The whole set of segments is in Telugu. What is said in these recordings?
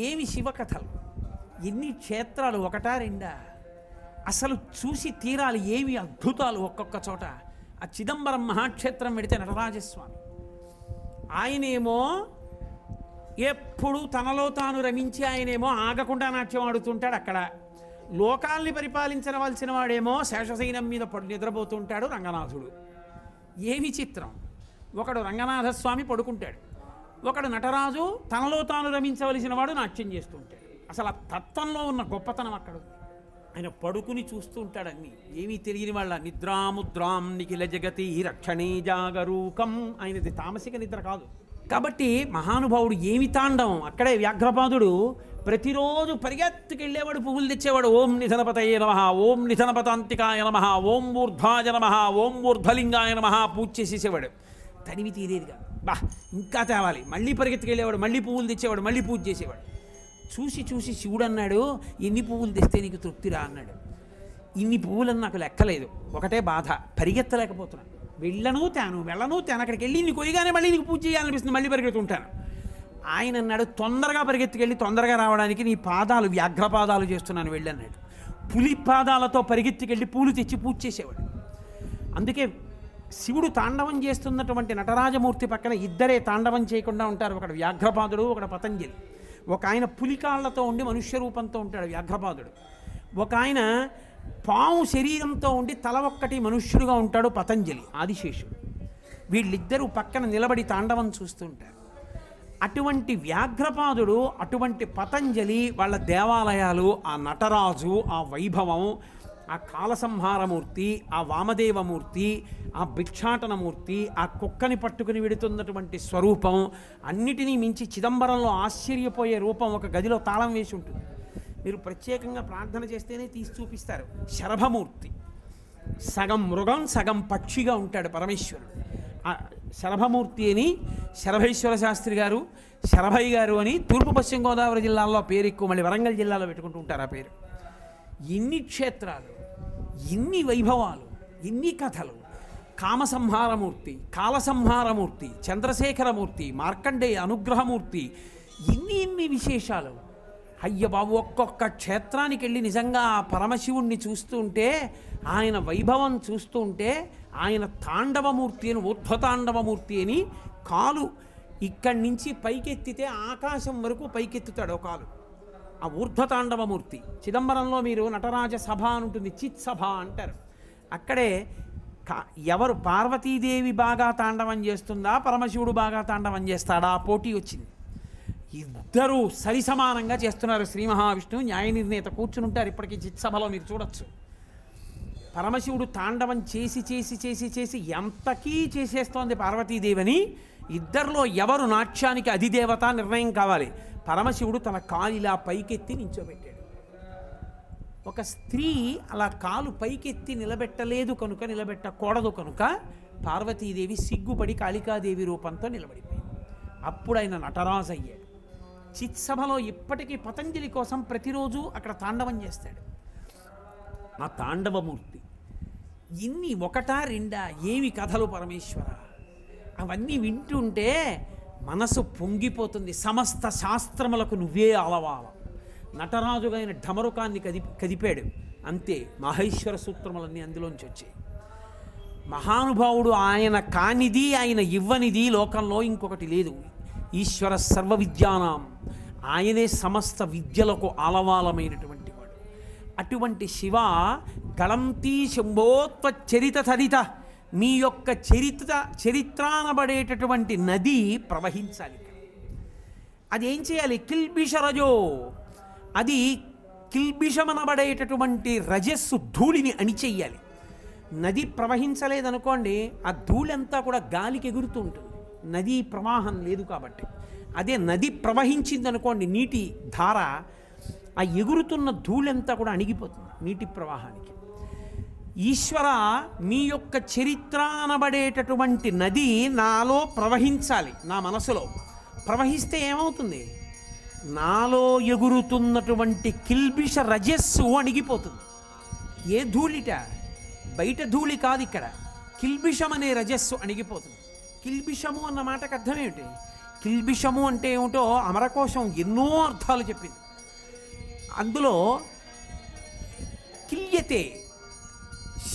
ఏమి శివకథలు? ఎన్ని క్షేత్రాలు ఒకటా రెండా? అసలు చూసి తీరాలి ఏమి అద్భుతాలు ఒక్కొక్క చోట. ఆ చిదంబరం మహాక్షేత్రం పెడితే నటరాజస్వామి. ఆయనేమో ఎప్పుడు తనలో తాను రమించి ఆయనేమో ఆగకుండా నాట్యం ఆడుతుంటాడు అక్కడ. లోకాల్ని పరిపాలించవలసిన వాడేమో శేషశైనం మీద పడు నిద్రపోతుంటాడు రంగనాథుడు. ఏమి చిత్రం? ఒకడు రంగనాథస్వామి పడుకుంటాడు. ఒకడు నటరాజు తనలో తాను రమించవలసిన వాడు నాట్యం చేస్తుంటాడు అసలు ఆ తత్వంలో ఉన్న గొప్పతనం అక్కడ ఆయన పడుకుని చూస్తూ ఉంటాడు అన్ని. ఏమీ తెలియని వాళ్ళ నిద్రాముద్రాం నిఖిల జగతి రక్షణే జాగరూకం ఆయనది తామసిక నిద్ర కాదు. కాబట్టి మహానుభావుడు ఏమి తాండవం? అక్కడే వ్యాఘ్రపాదుడు ప్రతిరోజు పరిగెత్తుకెళ్ళేవాడు పువ్వులు తెచ్చేవాడు. ఓం నిధనపతయ నమ ఓం నిధనపతాంతికాయ నమ ఓం ఊర్ధ్వాజ నమ ఓం ఊర్ధ్వలింగాయ నమ పూజ చేసేసేవాడు. తనివి తీరేదిగా. బా ఇంకా తేవాలి. మళ్ళీ పరిగెత్తుకెళ్ళేవాడు మళ్ళీ పువ్వులు తెచ్చేవాడు మళ్ళీ పూజ చేసేవాడు. చూసి చూసి శివుడు అన్నాడు ఎన్ని పువ్వులు తెస్తే నీకు తృప్తిరా? అన్నాడు. ఇన్ని పువ్వులని నాకు లెక్కలేదు. ఒకటే బాధ పరిగెత్తలేకపోతున్నాను. వెళ్ళను తాను వెళ్ళను తాను. అక్కడికి వెళ్ళి నీకు కొయ్యగానే మళ్ళీ నీకు పూజ చేయాలనిపిస్తుంది మళ్ళీ పరిగెత్తుంటాను. ఆయన అన్నాడు తొందరగా పరిగెత్తుకెళ్ళి తొందరగా రావడానికి నీ పాదాలు వ్యాఘ్రపాదాలు చేస్తున్నాను వెళ్ళన్నాడు. పులి పాదాలతో పరిగెత్తుకెళ్ళి పూలు తెచ్చి పూజ చేసేవాడు. అందుకే శివుడు తాండవం చేస్తున్నటువంటి నటరాజమూర్తి పక్కన ఇద్దరే తాండవం చేయకుండా ఉంటారు. ఒకడు వ్యాఘ్రపాదుడు ఒకడు పతంజలి. ఒక ఆయన పులికాళ్ళతో ఉండి మనుష్య రూపంతో ఉంటాడు వ్యాఘ్రపాదుడు. ఒక ఆయన పాము శరీరంతో ఉండి తల ఒక్కటి మనుష్యుడుగా ఉంటాడు పతంజలి ఆదిశేషుడు. వీళ్ళిద్దరూ పక్కన నిలబడి తాండవం చూస్తుంటారు అటువంటి వ్యాఘ్రపాదుడు అటువంటి పతంజలి వాళ్ళ దేవాలయాలు ఆ నటరాజు ఆ వైభవం ఆ కాలసంహారమూర్తి ఆ వామదేవమూర్తి ఆ భిక్షాటనమూర్తి ఆ కుక్కని పట్టుకుని వెడుతున్నటువంటి స్వరూపం అన్నిటినీ మించి చిదంబరంలో ఆశ్చర్యపోయే రూపం ఒక గదిలో తాళం వేసి ఉంటుంది. మీరు ప్రత్యేకంగా ప్రార్థన చేస్తేనే తీసి చూపిస్తారు. శరభమూర్తి. సగం మృగం సగం పక్షిగా ఉంటాడు పరమేశ్వరుడు. ఆ శరభమూర్తి అని శరభేశ్వర శాస్త్రి గారు శరభయ్య గారు అని తూర్పు పశ్చిమ గోదావరి జిల్లాలో పేరు ఎక్కువ మళ్ళీ వరంగల్ జిల్లాలో పెట్టుకుంటూ ఉంటారు ఆ పేరు. ఎన్ని క్షేత్రాలు ఎన్ని వైభవాలు ఎన్ని కథలు. కామసంహారమూర్తి కాలసంహారమూర్తి చంద్రశేఖరమూర్తి మార్కండేయ అనుగ్రహమూర్తి ఎన్ని ఇన్ని విశేషాలు. అయ్య బాబు ఒక్కొక్క క్షేత్రానికి వెళ్ళి నిజంగా ఆ పరమశివుణ్ణి చూస్తూ ఉంటే ఆయన వైభవం చూస్తూ ఉంటే ఆయన తాండవమూర్తి అని ఊర్ధ్వతాండవమూర్తి అని కాలు ఇక్కడి నుంచి పైకెత్తితే ఆకాశం వరకు పైకెత్తుతాడు ఒక కాలు. ఆ ఊర్ధ్వతాండవమూర్తి. చిదంబరంలో మీరు నటరాజ సభ అని ఉంటుంది చిత్ సభ అంటారు. అక్కడే కా- ఎవరు పార్వతీదేవి బాగా తాండవం చేస్తుందా పరమశివుడు బాగా తాండవం చేస్తాడా? పోటీ వచ్చింది. ఇద్దరూ సరి సమానంగా చేస్తున్నారు శ్రీ మహావిష్ణువు. న్యాయ నిర్ణేత కూర్చుని ఉంటారు ఇప్పటికీ చిత్సభలో మీరు చూడొచ్చు. పరమశివుడు తాండవం చేసి చేసి చేసి చేసి ఎంతకీ చేసేస్తోంది పార్వతీదేవిని. ఇద్దరిలో ఎవరు నాట్యానికి అధిదేవత నిర్ణయం కావాలి? పరమశివుడు తన కాలిలా పైకెత్తి నించోబెట్టాడు. ఒక స్త్రీ అలా కాలు పైకెత్తి నిలబెట్టలేదు కనుక నిలబెట్టకూడదు కనుక పార్వతీదేవి సిగ్గుపడి కాళికాదేవి రూపంతో నిలబడిపోయింది. అప్పుడు ఆయన నటరాజు అయ్యాడు చిత్సభలో ఇప్పటికీ పతంజలి కోసం ప్రతిరోజు అక్కడ తాండవం చేస్తాడు. ఆ తాండవమూర్తి ఇన్ని ఒకటా రెండా? ఏమి కథలు పరమేశ్వర? అవన్నీ వింటుంటే మనసు పొంగిపోతుంది. సమస్త శాస్త్రములకు నువ్వే అలవాల. నటరాజుగైన ఢమరుకాన్ని కది కదిపాడు. అంతే మహేశ్వర సూత్రములన్నీ అందులోంచి వచ్చాయి. మహానుభావుడు ఆయన కానిది ఆయన ఇవ్వనిది లోకంలో ఇంకొకటి లేదు. ఈశ్వర సర్వ విద్యానాం ఆయనే సమస్త విద్యలకు ఆలవాలమైనటువంటి వాడు. అటువంటి శివ గళంతీ శంభోత్వ చరిత తరిత మీ యొక్క చరిత్ర చరిత్రానబడేటటువంటి నది ప్రవహించాలి అది ఏం చేయాలి? కిల్బిష రజో అది కిల్బిషమనబడేటటువంటి రజస్సు ధూళిని అణిచేయాలి నది ప్రవహించలేదనుకోండి ఆ ధూళంతా కూడా గాలికి ఎగురుతూ ఉంటుంది నదీ ప్రవాహం లేదు కాబట్టి. అదే నది ప్రవహించిందనుకోండి నీటి ధార ఆ ఎగురుతున్న ధూళంతా కూడా అణిగిపోతుంది నీటి ప్రవాహానికి. ఈశ్వర మీ యొక్క చరిత్ర అనబడేటటువంటి నది నాలో ప్రవహించాలి నా మనసులో. ప్రవహిస్తే ఏమవుతుంది? నాలో ఎగురుతున్నటువంటి కిల్బిష రజస్సు అణిగిపోతుంది. ఏ ధూళిట? బయట ధూళి కాదు ఇక్కడ. కిల్బిషం అనే రజస్సు అణిగిపోతుంది. కిల్బిషము అన్న మాటకు అర్థం ఏమిటి? కిల్బిషము అంటే ఏమిటో అమరకోశం ఎన్నో అర్థాలు చెప్పింది. అందులో కిల్యతే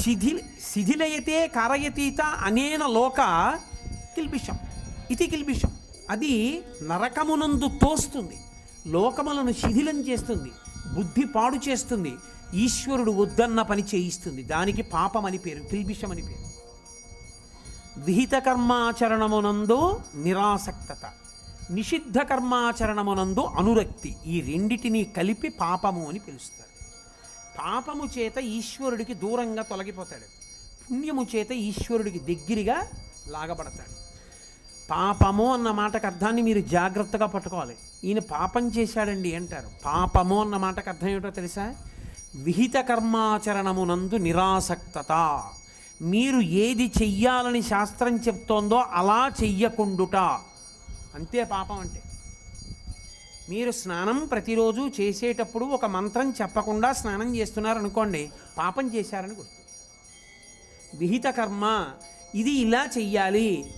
శిథి శిథిలయతే కారయతీత అనేన లోక కిల్బిషం. ఇది కిల్బిషం. అది నరకమునందు తోస్తుంది. లోకములను శిథిలం చేస్తుంది. బుద్ధి పాడు చేస్తుంది. ఈశ్వరుడు వద్దన్న పని చేయిస్తుంది. దానికి పాపం అని పేరు కిల్బిషం అని పేరు. విహిత కర్మాచరణమునందు నిరాసక్తత. నిషిద్ధ కర్మాచరణమునందు అనురక్తి. ఈ రెండిటినీ కలిపి పాపము అని పిలుస్తారు. పాపము చేత ఈశ్వరుడికి దూరంగా తొలగిపోతాడు. పుణ్యము చేత ఈశ్వరుడికి దగ్గరగా లాగబడతాడు. పాపము అన్న మాటకు అర్థాన్ని మీరు జాగ్రత్తగా పట్టుకోవాలి. ఈయన పాపం చేశాడండి అంటారు. పాపము అన్న మాటకు అర్థం ఏమిటో తెలుసా? విహిత కర్మాచరణమునందు నిరాసక్తత. మీరు ఏది చెయ్యాలని శాస్త్రం చెప్తోందో అలా చెయ్యకుండుట. అంతే పాపం అంటే. మీరు స్నానం ప్రతిరోజు చేసేటప్పుడు ఒక మంత్రం చెప్పకుండా స్నానం చేస్తున్నారనుకోండి పాపం చేశారని గుర్తు. విహిత కర్మ ఇది ఇలా చెయ్యాలి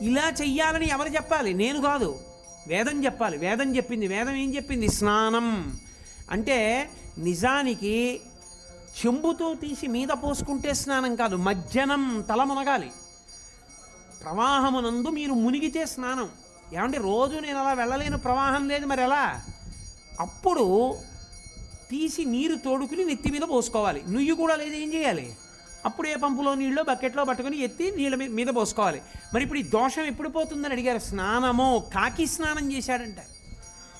ఇలా చెయ్యాలని ఎవరు చెప్పాలి? నేను కాదు. వేదం చెప్పాలి. వేదం చెప్పింది వేదం ఏం చెప్పింది? స్నానం. అంటే నిజానికి చెంబుతో తీసి మీద పోసుకుంటే స్నానం కాదు మజ్జనం తల మునగాలి ప్రవాహమునందు మీరు మునిగితే స్నానం. ఏమంటే రోజు నేను అలా వెళ్ళలేను ప్రవాహం లేదు మరి ఎలా? అప్పుడు తీసి నీరు తోడుకుని నెత్తి మీద పోసుకోవాలి. నుయ్యి కూడా లేదు ఏం చేయాలి? అప్పుడు ఏ పంపులో నీళ్ళు బకెట్లో పట్టుకుని ఎత్తి నీళ్ళ మీద పోసుకోవాలి. మరి ఇప్పుడు ఈ దోషం ఎప్పుడు పోతుందని అడిగారు? స్నానమో కాకి స్నానం చేశాడంట.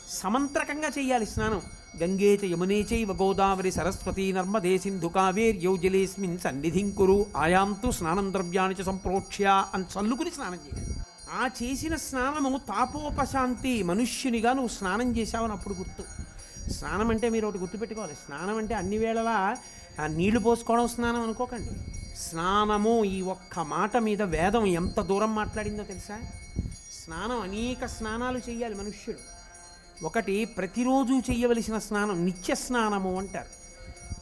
సమంత్రకంగా చేయాలి స్నానం. గంగే చ యమునే చైవ గోదావరి సరస్వతి నర్మదే సింధు కావేర్యౌ జలేస్మిన్ సన్నిధింకురు ఆయాంతు స్నానం ద్రవ్యాన్ని చ సంప్రోక్ష్య అని చల్లుకుని స్నానం చేయాలి. ఆ చేసిన స్నానము తాపోపశాంతి మనుష్యునిగా నువ్వు స్నానం చేశావని అప్పుడు గుర్తు. స్నానం అంటే మీరు ఒకటి గుర్తుపెట్టుకోవాలి. స్నానం అంటే అన్ని వేళలా నీళ్ళు పోసుకోవడం స్నానం అనుకోకండి. స్నానము ఈ ఒక్క మాట మీద వేదం ఎంత దూరం మాట్లాడిందో తెలుసా? స్నానం అనేక స్నానాలు చేయాలి మనుష్యుడు. ఒకటి ప్రతిరోజు చేయవలసిన స్నానం నిత్య స్నానము అంటారు.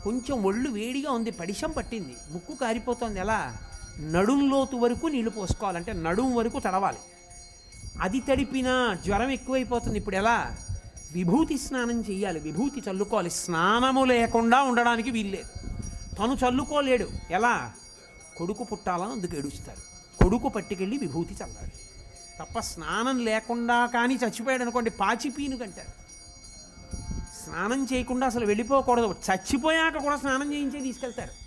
కొంచెం ఒళ్ళు వేడిగా ఉంది పడిశం పట్టింది ముక్కు కారిపోతుంది ఎలా? నడుంలోతు వరకు నీళ్ళు పోసుకోవాలంటే నడుం వరకు తడవాలి. అది తడిపినా జ్వరం ఎక్కువైపోతుంది. ఇప్పుడు ఎలా? విభూతి స్నానం చేయాలి. విభూతి చల్లుకోవాలి. స్నానము లేకుండా ఉండడానికి వీల్లేదు. తను చల్లుకోలేడు. ఎలా? కొడుకు పుట్టాలని అందుకు ఏడుస్తారు. కొడుకు పట్టుకెళ్ళి విభూతి చల్లాలి. తప్ప స్నానం లేకుండా కానీ చచ్చిపోయాడు అనుకోండి పాచిపీను కంటారు. స్నానం చేయకుండా అసలు వెళ్ళిపోకూడదు. చచ్చిపోయాక కూడా స్నానం చేయించే తీసుకెళ్తారు.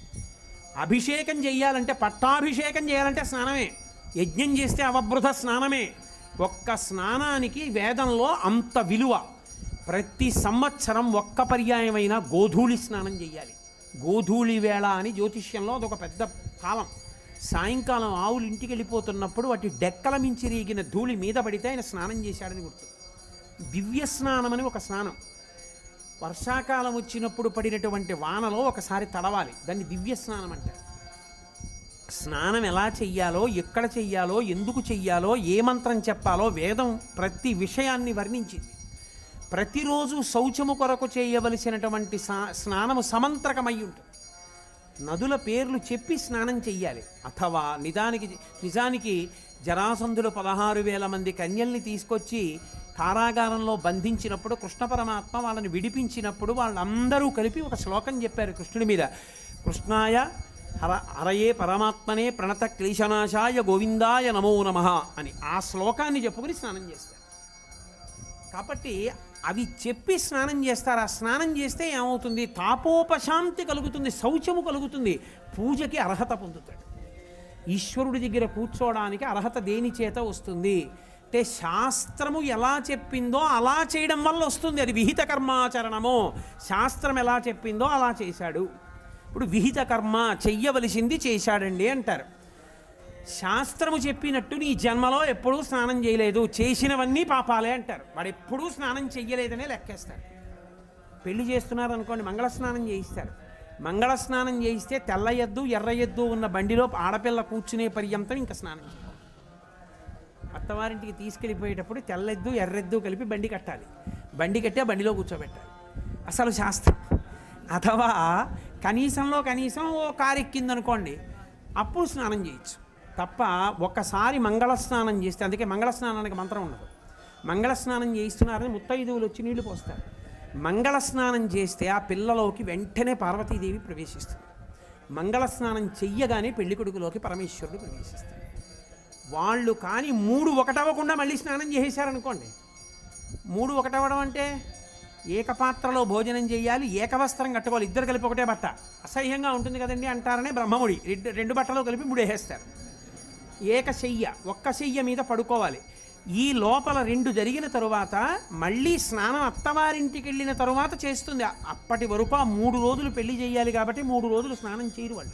అభిషేకం చేయాలంటే పట్టాభిషేకం చేయాలంటే స్నానమే. యజ్ఞం చేస్తే అవబృధ స్నానమే. ఒక్క స్నానానికి వేదంలో అంత విలువ. ప్రతి సంవత్సరం ఒక్క పర్యాయమైన గోధూళి స్నానం చేయాలి గోధూళి వేళ అని జ్యోతిష్యంలో అదొక పెద్ద కాలం సాయంకాలం ఆవులు ఇంటికి వెళ్ళిపోతున్నప్పుడు వాటి డెక్కల మించి రీగిన ధూళి మీద పడితే ఆయన స్నానం చేశాడని గుర్తు. దివ్య స్నానం అని ఒక స్నానం. వర్షాకాలం వచ్చినప్పుడు పడినటువంటి వానలో ఒకసారి తడవాలి. దాన్ని దివ్య స్నానం అంటారు. స్నానం ఎలా చెయ్యాలో ఎక్కడ చెయ్యాలో ఎందుకు చెయ్యాలో ఏ మంత్రం చెప్పాలో వేదం ప్రతి విషయాన్ని వర్ణించింది. ప్రతిరోజు శౌచము కొరకు చేయవలసినటువంటి స్నానము సమంత్రకమై ఉంటుంది. నదుల పేర్లు చెప్పి స్నానం చెయ్యాలి. అథవా నిజానికి నిజానికి జరాసంధులు పదహారు వేల మంది కన్యల్ని తీసుకొచ్చి కారాగారంలో బంధించినప్పుడు కృష్ణ పరమాత్మ వాళ్ళని విడిపించినప్పుడు వాళ్ళందరూ కలిపి ఒక శ్లోకం చెప్పారు కృష్ణుడి మీద. కృష్ణాయ హర హరయే పరమాత్మనే ప్రణత క్లేశనాశాయ గోవిందాయ నమో నమః అని ఆ శ్లోకాన్ని చెప్పుకుని స్నానం చేస్తారు. కాబట్టి అవి చెప్పి స్నానం చేస్తారు. ఆ స్నానం చేస్తే ఏమవుతుంది? తాపోపశాంతి కలుగుతుంది శౌచము కలుగుతుంది. పూజకి అర్హత పొందుతాడు. ఈశ్వరుడి దగ్గర కూర్చోవడానికి అర్హత దేని చేత వస్తుంది? అంటే శాస్త్రము ఎలా చెప్పిందో అలా చేయడం వల్ల వస్తుంది. అది విహిత కర్మాచరణము. శాస్త్రం ఎలా చెప్పిందో అలా చేశాడు. ఇప్పుడు విహిత కర్మ చెయ్యవలసింది చేశాడండి అంటారు. శాస్త్రము చెప్పినట్టు నీ జన్మలో ఎప్పుడూ స్నానం చేయలేదు. చేసినవన్నీ పాపాలే అంటారు. వాడు ఎప్పుడూ స్నానం చెయ్యలేదనే లెక్కేస్తారు పెళ్ళి చేస్తున్నారు అనుకోండి మంగళ స్నానం చేయిస్తారు. మంగళ స్నానం చేయిస్తే తెల్ల ఎద్దు ఎర్ర ఎద్దు ఉన్న బండిలో ఆడపిల్ల కూర్చునే పర్యంతం ఇంకా స్నానం చేయాలి అత్తవారింటికి తీసుకెళ్ళిపోయేటప్పుడు తెల్లెద్దు ఎర్రెద్దు కలిపి బండి కట్టాలి. బండి కట్టి ఆ బండిలో కూర్చోబెట్టాలి. అసలు శాస్త్రం. అథవా కనీసంలో కనీసం ఓ కారు ఎక్కిందనుకోండి అప్పుడు స్నానం చేయొచ్చు. తప్ప ఒక్కసారి మంగళ స్నానం చేస్తే అందుకే మంగళ స్నానానికి మంత్రం ఉండదు. మంగళ స్నానం చేయిస్తున్నారని ముత్తైదువులు వచ్చి నీళ్ళు పోస్తారు. మంగళ స్నానం చేస్తే ఆ పిల్లలోకి వెంటనే పార్వతీదేవి ప్రవేశిస్తుంది. మంగళ స్నానం చెయ్యగానే పెళ్ళి కొడుకులోకి పరమేశ్వరుడు ప్రవేశిస్తాడు. వాళ్ళు కానీ మూడు ఒకటవ్వకుండా మళ్ళీ స్నానం చేసేసారనుకోండి మూడు ఒకటవడం అంటే ఏకపాత్రలో భోజనం చేయాలి ఏకవస్త్రం కట్టుకోవాలి ఇద్దరు కలిపి ఒకటే బట్ట. అసహ్యంగా ఉంటుంది కదండి అంటారనే బ్రహ్మముడి. రెండు రెండు బట్టలు కలిపి ముడేసేస్తారు. ఏక శయ్య ఒక్క శయ్య మీద పడుకోవాలి. ఈ లోపల రెండు జరిగిన తరువాత మళ్ళీ స్నానం అత్తవారింటికి వెళ్ళిన తరువాత చేస్తుంది. అప్పటి వరకు ఆ మూడు రోజులు పెళ్ళి చేయాలి కాబట్టి మూడు రోజులు స్నానం చేయరు వాళ్ళు.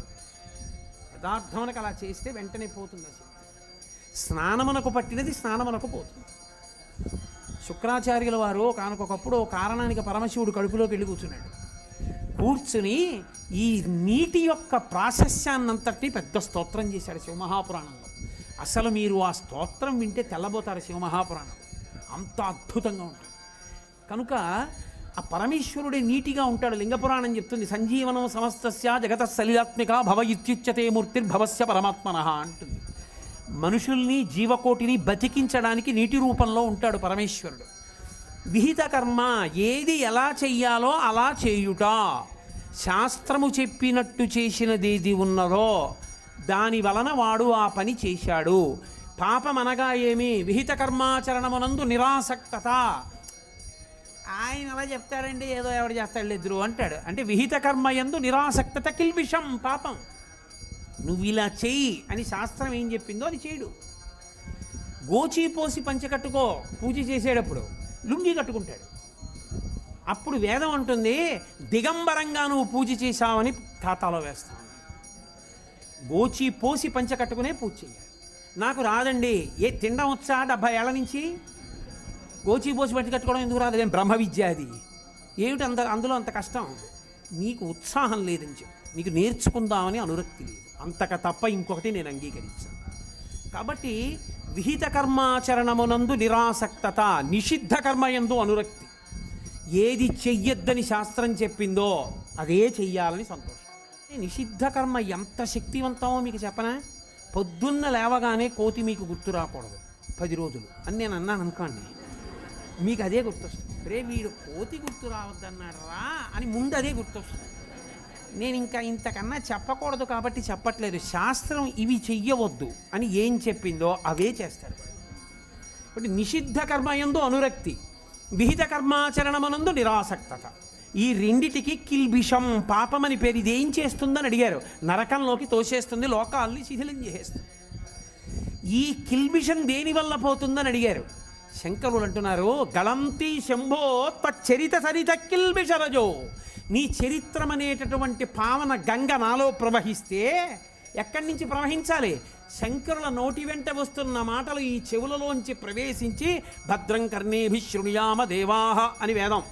యథార్థమునకు అలా చేస్తే వెంటనే పోతుంది అసలు. స్నానమునకు పట్టినది స్నానమునకు పోతుంది. శుక్రాచార్యుల వారు కానకొకప్పుడు ఓ కారణానికి పరమశివుడు కడుపులోకి వెళ్ళి కూర్చున్నాడు. కూర్చుని ఈ నీటి యొక్క ప్రాశస్యాన్నంతటినీ పెద్ద స్తోత్రం చేశాడు శివమహాపురాణంలో. అసలు మీరు ఆ స్తోత్రం వింటే తెల్లబోతారు శివమహాపురాణం. అంత అద్భుతంగా ఉంటుంది. కనుక ఆ పరమేశ్వరుడే నీటిగా ఉంటాడు లింగపురాణం చెప్తుంది. సంజీవనం సమస్తస్య జగత సలిలాత్మిక భవ ఇత్యుచ్యతే మూర్తిర్భవస్య పరమాత్మన అంటుంది. మనుషుల్ని జీవకోటిని బతికించడానికి నీటి రూపంలో ఉంటాడు పరమేశ్వరుడు. విహిత కర్మ ఏది ఎలా చెయ్యాలో అలా చేయుట. శాస్త్రము చెప్పినట్టు చేసినదేది ఉన్నదో దాని వలన వాడు ఆ పని చేశాడు. పాపం అనగా ఏమి? విహిత కర్మాచరణమునందు నిరాసక్తత. ఆయన అలా చెప్తాడండి ఏదో ఎవడు చేస్తాడు ఎదురు అంటాడు. అంటే విహిత కర్మ ఎందు నిరాసక్తత కిల్బిషం పాపం. నువ్వు ఇలా చెయ్యి అని శాస్త్రం ఏం చెప్పిందో అది చేయడు. గోచి పోసి పంచె కట్టుకో పూజ చేసేటప్పుడు లుంగి కట్టుకుంటాడు. అప్పుడు వేదం అంటుంది దిగంబరంగా నువ్వు పూజ చేశావని ఖాతాలో వేస్తావు గోచి పోసి పంచె కట్టుకునే పూజ చేయాలి నాకు రాదండి ఏ తినడం వచ్చా డెబ్భై ఏళ్ళ నుంచి? గోచి పోసి పట్టి కట్టుకోవడం ఎందుకు రాదు? నేను బ్రహ్మ విద్య అది? ఏమిటి అంత అందులో అంత కష్టం? నీకు ఉత్సాహం లేదని చెప్పు. నీకు నేర్చుకుందామని అనురక్తి లేదు. అంతక తప్ప ఇంకొకటి నేను అంగీకరించాను. కాబట్టి విహిత కర్మాచరణమునందు నిరాసక్తత నిషిద్ధ కర్మయందు అనురక్తి. ఏది చెయ్యొద్దని శాస్త్రం చెప్పిందో అదే చెయ్యాలని సంతోషం. నిషిద్ధ కర్మ ఎంత శక్తివంతమో మీకు చెప్పనా? పొద్దున్న లేవగానే కోతి మీకు గుర్తు రాకూడదు. పది రోజులు. అని నేను అన్నాను అనుకోండి. మీకు అదే గుర్తొస్తుంది. రే వీడు కోతి గుర్తు రావద్దన్నాడు రా అని ముందు అదే గుర్తొస్తుంది. నేను ఇంకా ఇంతకన్నా చెప్పకూడదు కాబట్టి చెప్పట్లేదు. శాస్త్రం ఇవి చెయ్యవద్దు అని ఏం చెప్పిందో అవే చేస్తారు. కాబట్టి నిషిద్ధ కర్మ ఎందు అనురక్తి విహిత కర్మాచరణమనందు నిరాసక్తత. ఈ రెండిటికి కిల్బిషం పాపమని పేరు ఇది ఏం చేస్తుందని అడిగారు. నరకంలోకి తోసేస్తుంది లోకాల్ని శిథిలం చేసేస్తుంది. ఈ కిల్బిషం దేని వల్ల పోతుందని అడిగారు. శంకరులు అంటున్నారు గళంతి శంభో చరిత సరిత కిల్బిషరజో నీ చరిత్రమనేటటువంటి పావన గంగ నాలో ప్రవహిస్తే ఎక్కడి నుంచి ప్రవహించాలి? శంకరుల నోటి వెంట వస్తున్న మాటలు ఈ చెవులలోంచి ప్రవేశించి భద్రం కర్ణేభి శృణుయామ దేవాహ అని వేదం.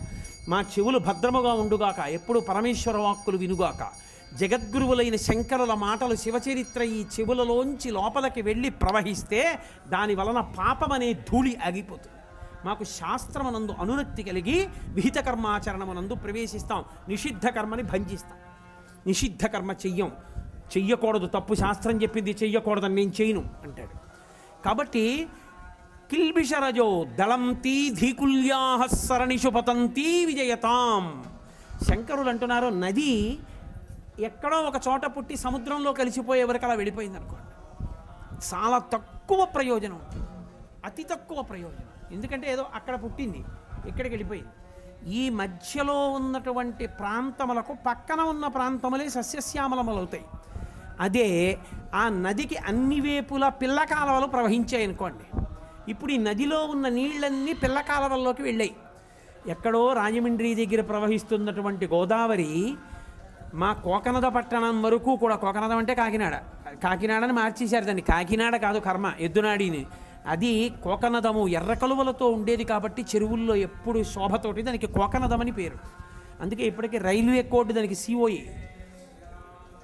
మా చెవులు భద్రముగా ఉండుగాక ఎప్పుడు పరమేశ్వర వాక్కులు వినుగాక. జగద్గురువులైన శంకరుల మాటలు శివచరిత్ర ఈ చెవులలోంచి లోపలికి వెళ్ళి ప్రవహిస్తే దాని వలన పాపమనే ధూళి ఆగిపోతుంది మాకు శాస్త్రమనందు అనురక్తి కలిగి విహిత కర్మాచరణమునందు ప్రవేశిస్తాం. నిషిద్ధ కర్మని భంజిస్తాం. నిషిద్ధ కర్మ చెయ్యం. చెయ్యకూడదు తప్పు శాస్త్రం చెప్పింది చెయ్యకూడదని నేను చేయను అంటాడు. కాబట్టి కిల్బిషరజో దళంతి ధీకుల్యాహ సరణిషు పతంతి విజయతాం. శంకరులు అంటున్నారు నది ఎక్కడో ఒక చోట పుట్టి సముద్రంలో కలిసిపోయే వరకు అలా వెళ్ళిపోయింది అనుకోండి చాలా తక్కువ ప్రయోజనం ఉంటుంది. అతి తక్కువ ప్రయోజనం. ఎందుకంటే ఏదో అక్కడ పుట్టింది ఇక్కడికి వెళ్ళిపోయింది. ఈ మధ్యలో ఉన్నటువంటి ప్రాంతములకు పక్కన ఉన్న ప్రాంతములే సస్యశ్యామలములవుతాయి అదే ఆ నదికి అన్ని వేపుల పిల్ల కాలువలు ప్రవహించాయి అనుకోండి. ఇప్పుడు ఈ నదిలో ఉన్న నీళ్ళన్నీ పిల్ల కాలువల్లోకి వెళ్ళాయి. ఎక్కడో రాజమండ్రి దగ్గర ప్రవహిస్తున్నటువంటి గోదావరి మా కోకనద పట్టణం వరకు కూడా కోకనదం అంటే కాకినాడ. కాకినాడని మార్చేశారు దాన్ని. కాకినాడ కాదు కర్మ ఎద్దునాడిని. అది కోకనదము ఎర్ర కలువలతో ఉండేది కాబట్టి చెరువుల్లో ఎప్పుడు శోభతోటి దానికి కోకనదం అని పేరు. అందుకే ఇప్పటికీ రైల్వే కోడ్ దానికి సిఓఏ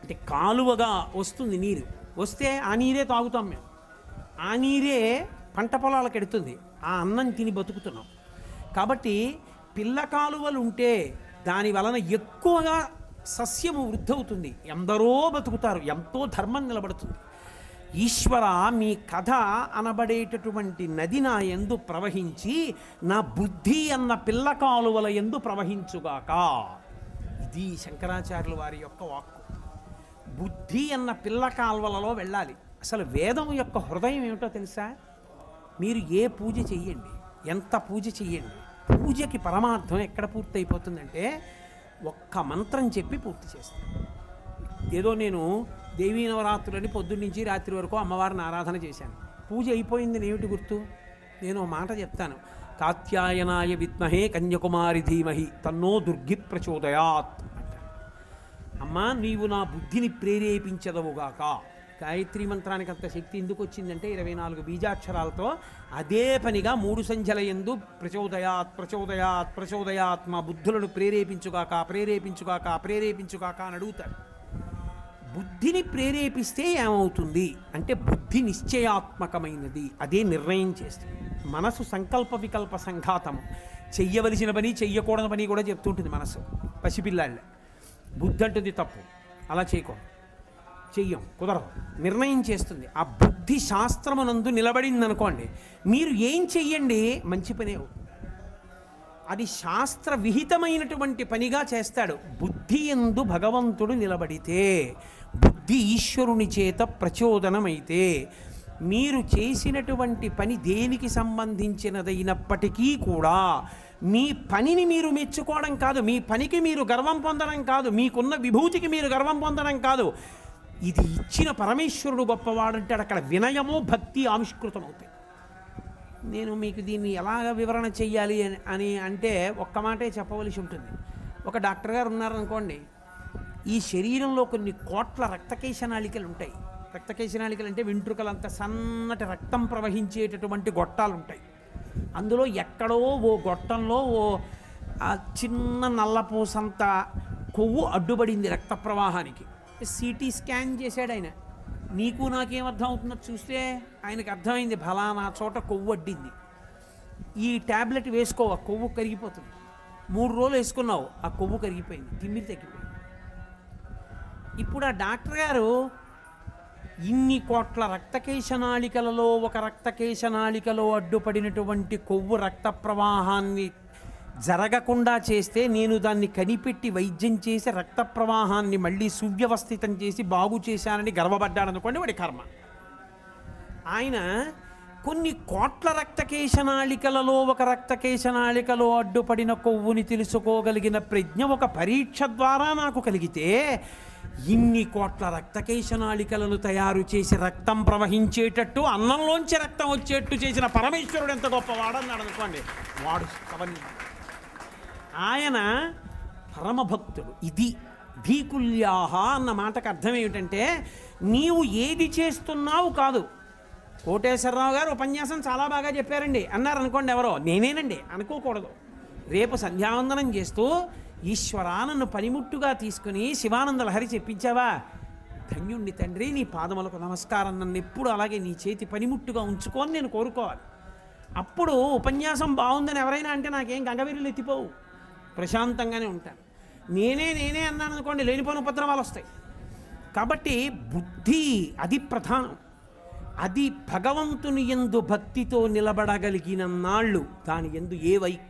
అంటే కాలువగా వస్తుంది నీరు. వస్తే ఆ నీరే తాగుతాం మేము. ఆ నీరే పంట పొలాలకు ఎడుతుంది. ఆ అన్నం తిని బతుకుతున్నాం. కాబట్టి పిల్ల కాలువలు ఉంటే దాని వలన ఎక్కువగా సస్యము వృద్ధవుతుంది. ఎందరో బతుకుతారు. ఎంతో ధర్మం నిలబడుతుంది. ఈశ్వర మీ కథ అనబడేటటువంటి నది నా ఎందు ప్రవహించి నా బుద్ధి అన్న పిల్ల కాలువల ఎందు ప్రవహించుగాక. ఇది శంకరాచార్యుల వారి యొక్క వాక్కు. బుద్ధి అన్న పిల్ల కాలువలలో వెళ్ళాలి. అసలు వేదం యొక్క హృదయం ఏమిటో తెలుసా? మీరు ఏ పూజ చెయ్యండి ఎంత పూజ చెయ్యండి పూజకి పరమార్థం ఎక్కడ పూర్తి అయిపోతుందంటే ఒక్క మంత్రం చెప్పి పూర్తి చేస్తాను. ఏదో నేను దేవీ నవరాత్రులని పొద్దున్నుంచి రాత్రి వరకు అమ్మవారిని ఆరాధన చేశాను. పూజ అయిపోయింది ఏమిటి గుర్తు? నేను మాట చెప్తాను. కాత్యాయనాయ విద్మహే కన్యకుమారి ధీమహి తన్నో దుర్గి ప్రచోదయాత్ అంటాను అమ్మా నీవు నా బుద్ధిని ప్రేరేపించదవుగాక. గాయత్రి మంత్రానికి అంత శక్తి ఎందుకు వచ్చిందంటే ఇరవై నాలుగు బీజాక్షరాలతో అదే పనిగా మూడు సంఖ్యల ఎందు ప్రచోదయాత్ ప్రచోదయాత్ ప్రచోదయాత్ మా బుద్ధులను ప్రేరేపించుగాక ప్రేరేపించుగాక ప్రేరేపించుగాక అని అడుగుతారు. బుద్ధిని ప్రేరేపిస్తే ఏమవుతుంది? అంటే బుద్ధి నిశ్చయాత్మకమైనది. అదే నిర్ణయం చేస్తుంది. మనసు సంకల్ప వికల్ప సంఘాతం చెయ్యవలసిన పని చెయ్యకూడని పని కూడా చెప్తుంటుంది మనసు. పసిపిల్లాళ్ళ. బుద్ధి అంటుంది తప్పు. అలా చేయకూడదు. చెయ్యం. కుదరదు. నిర్ణయం చేస్తుంది. ఆ బుద్ధి శాస్త్రమునందు నిలబడింది అనుకోండి మీరు ఏం చెయ్యండి? మంచి పనే అది శాస్త్ర విహితమైనటువంటి పనిగా చేస్తాడు. బుద్ధి ఎందు భగవంతుడు నిలబడితే బుద్ధి ఈశ్వరుని చేత ప్రచోదనమైతే. మీరు చేసినటువంటి పని దేనికి సంబంధించినదైనప్పటికీ కూడా మీ పనిని మీరు మెచ్చుకోవడం కాదు మీ పనికి మీరు గర్వం పొందడం కాదు మీకున్న విభూతికి మీరు గర్వం పొందడం కాదు. ఇది ఇచ్చిన పరమేశ్వరుడు గొప్పవాడంటే అక్కడ వినయము భక్తి ఆవిష్కృతమవుతాయి. నేను మీకు దీన్ని ఎలాగ వివరణ చెయ్యాలి అని- అని అంటే ఒక్క మాటే చెప్పవలసి ఉంటుంది. ఒక డాక్టర్ గారు ఉన్నారనుకోండి ఈ శరీరంలో కొన్ని కోట్ల రక్తకేశనాళికలు ఉంటాయి రక్తకేశనాళికలు అంటే వెంట్రుకలంత సన్నటి రక్తం ప్రవహించేటటువంటి గొట్టాలు ఉంటాయి అందులో ఎక్కడో ఓ గొట్టంలో ఓ ఆ చిన్న నల్లపూసంత కొవ్వు అడ్డుపడింది రక్త ప్రవాహానికి. సిటీ స్కాన్ చేశాడు ఆయన నీకు నాకేం అర్థం అవుతుందో చూస్తే ఆయనకు అర్థమైంది ఫలానా చోట కొవ్వు అడ్డింది. ఈ ట్యాబ్లెట్ వేసుకోవా ఆ కొవ్వు కరిగిపోతుంది. మూడు రోజులు వేసుకున్నావు ఆ కొవ్వు కరిగిపోయింది తిమ్మిరి తగ్గిపోయింది ఇప్పుడు ఆ డాక్టర్ గారు ఇన్ని కోట్ల రక్తకేశనాళికలలో ఒక రక్తకేశనాళికలో అడ్డుపడినటువంటి కొవ్వు రక్త ప్రవాహాన్ని జరగకుండా చేస్తే నేను దాన్ని కనిపెట్టి వైద్యం చేసి రక్త ప్రవాహాన్ని మళ్ళీ సువ్యవస్థితం చేసి బాగు చేశానని గర్వపడ్డాడనుకోండి వాడి కర్మ. ఆయన కొన్ని కోట్ల రక్తకేశనాళికలలో ఒక రక్తకేశనాళికలో అడ్డుపడిన కొవ్వుని తెలుసుకోగలిగిన ప్రజ్ఞ ఒక పరీక్ష ద్వారా నాకు కలిగితే ఇన్ని కోట్ల రక్తకేశనాళికలను తయారు చేసి రక్తం ప్రవహించేటట్టు అన్నంలోంచి రక్తం వచ్చేట్టు చేసిన పరమేశ్వరుడు ఎంత గొప్పవాడన్నాడు అనుకోండి. వాడు ఆయన పరమభక్తుడు. ఇది ధీకుల్యాహ అన్న మాటకు అర్థం ఏమిటంటే నీవు ఏది చేస్తున్నావు కాదు. కోటేశ్వరరావు గారు ఉపన్యాసం చాలా బాగా చెప్పారండి. అన్నారు అనుకోండి ఎవరో నేనేనండి అనుకోకూడదు. రేపు సంధ్యావందనం చేస్తూ ఈశ్వరా నన్ను పనిముట్టుగా తీసుకుని శివానంద లహరి చెప్పించావా? ధన్యుణ్ణి తండ్రి నీ పాదములకు నమస్కారం నన్ను ఎప్పుడు అలాగే నీ చేతి పనిముట్టుగా ఉంచుకొని నేను కోరుకోవాలి. అప్పుడు ఉపన్యాసం బాగుందని ఎవరైనా అంటే నాకేం గంగవీరులు ఎత్తిపోవు. ప్రశాంతంగానే ఉంటాను. నేనే నేనే అన్నాను అనుకోండి లేనిపోని ఉపద్రవాలు వస్తాయి. కాబట్టి బుద్ధి అది ప్రధానం. అది భగవంతుని ఎందు భక్తితో నిలబడగలిగిన నాళ్ళు. దాని ఎందు ఏ వైక్ల